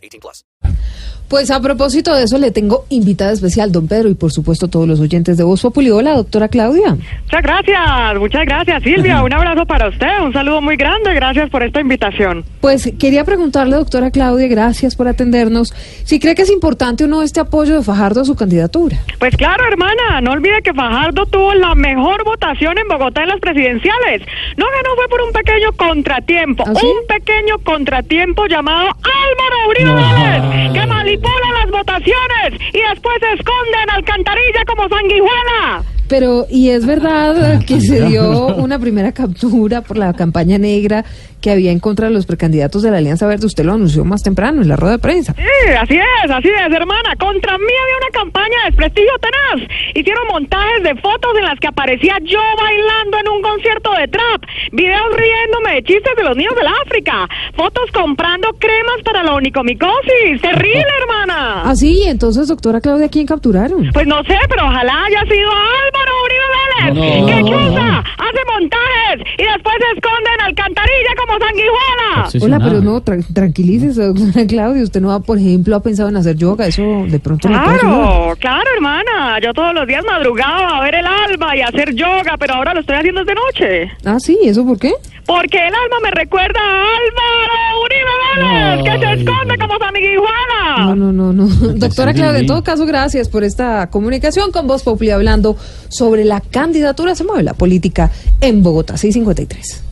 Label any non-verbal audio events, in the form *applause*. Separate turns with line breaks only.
18 plus.
Pues a propósito de eso, le tengo invitada especial, don Pedro, y por supuesto todos los oyentes de Voz Populi. Hola, doctora Claudia.
Muchas gracias, muchas gracias Silvia, *laughs* un abrazo para usted, un saludo muy grande, gracias por esta invitación.
Pues quería preguntarle, doctora Claudia, gracias por atendernos, si cree que es importante o no este apoyo de Fajardo a su candidatura.
Pues claro, hermana, no olvide que Fajardo tuvo la mejor votación en Bogotá en las presidenciales. No ganó fue por un pequeño contratiempo,
¿Ah, sí?
un pequeño contratiempo llamado Álvaro Uribe Vélez, que manipula las votaciones y después se esconde en alcantarilla como sanguijuela.
Pero, ¿y es verdad que se dio una primera captura por la campaña negra que había en contra de los precandidatos de la Alianza Verde? Usted lo anunció más temprano en la rueda de prensa.
Sí, así es, así es, hermana. Contra mí había campaña de desprestigio tenaz. Hicieron montajes de fotos en las que aparecía yo bailando en un concierto de trap, videos riéndome de chistes de los niños del África, fotos comprando cremas para la onicomicosis. Terrible, hermana.
Ah, sí, entonces, doctora Claudia, ¿a quién capturaron?
Pues no sé, pero ojalá haya sido Álvaro Uribe Vélez, que cruza, hace montajes y después se esconde en alcantarilla como sanguijuela.
Hola, pero no, tra- tranquilícese, doctora Claudia. Usted no, ha, por ejemplo, ha pensado en hacer yoga. Eso de pronto le puede ayudar.
Claro, claro, hermana. Yo todos los días madrugaba a ver el alma y a hacer yoga, pero ahora lo estoy haciendo de noche.
Ah, sí, ¿eso por qué?
Porque el alma me recuerda a Álvaro Que se esconde como sanguijuela.
No, no, no, no. Doctora Claudia, en todo caso, gracias por esta comunicación con Voz Populi hablando sobre la candidatura, se mueve la política en Bogotá, 653.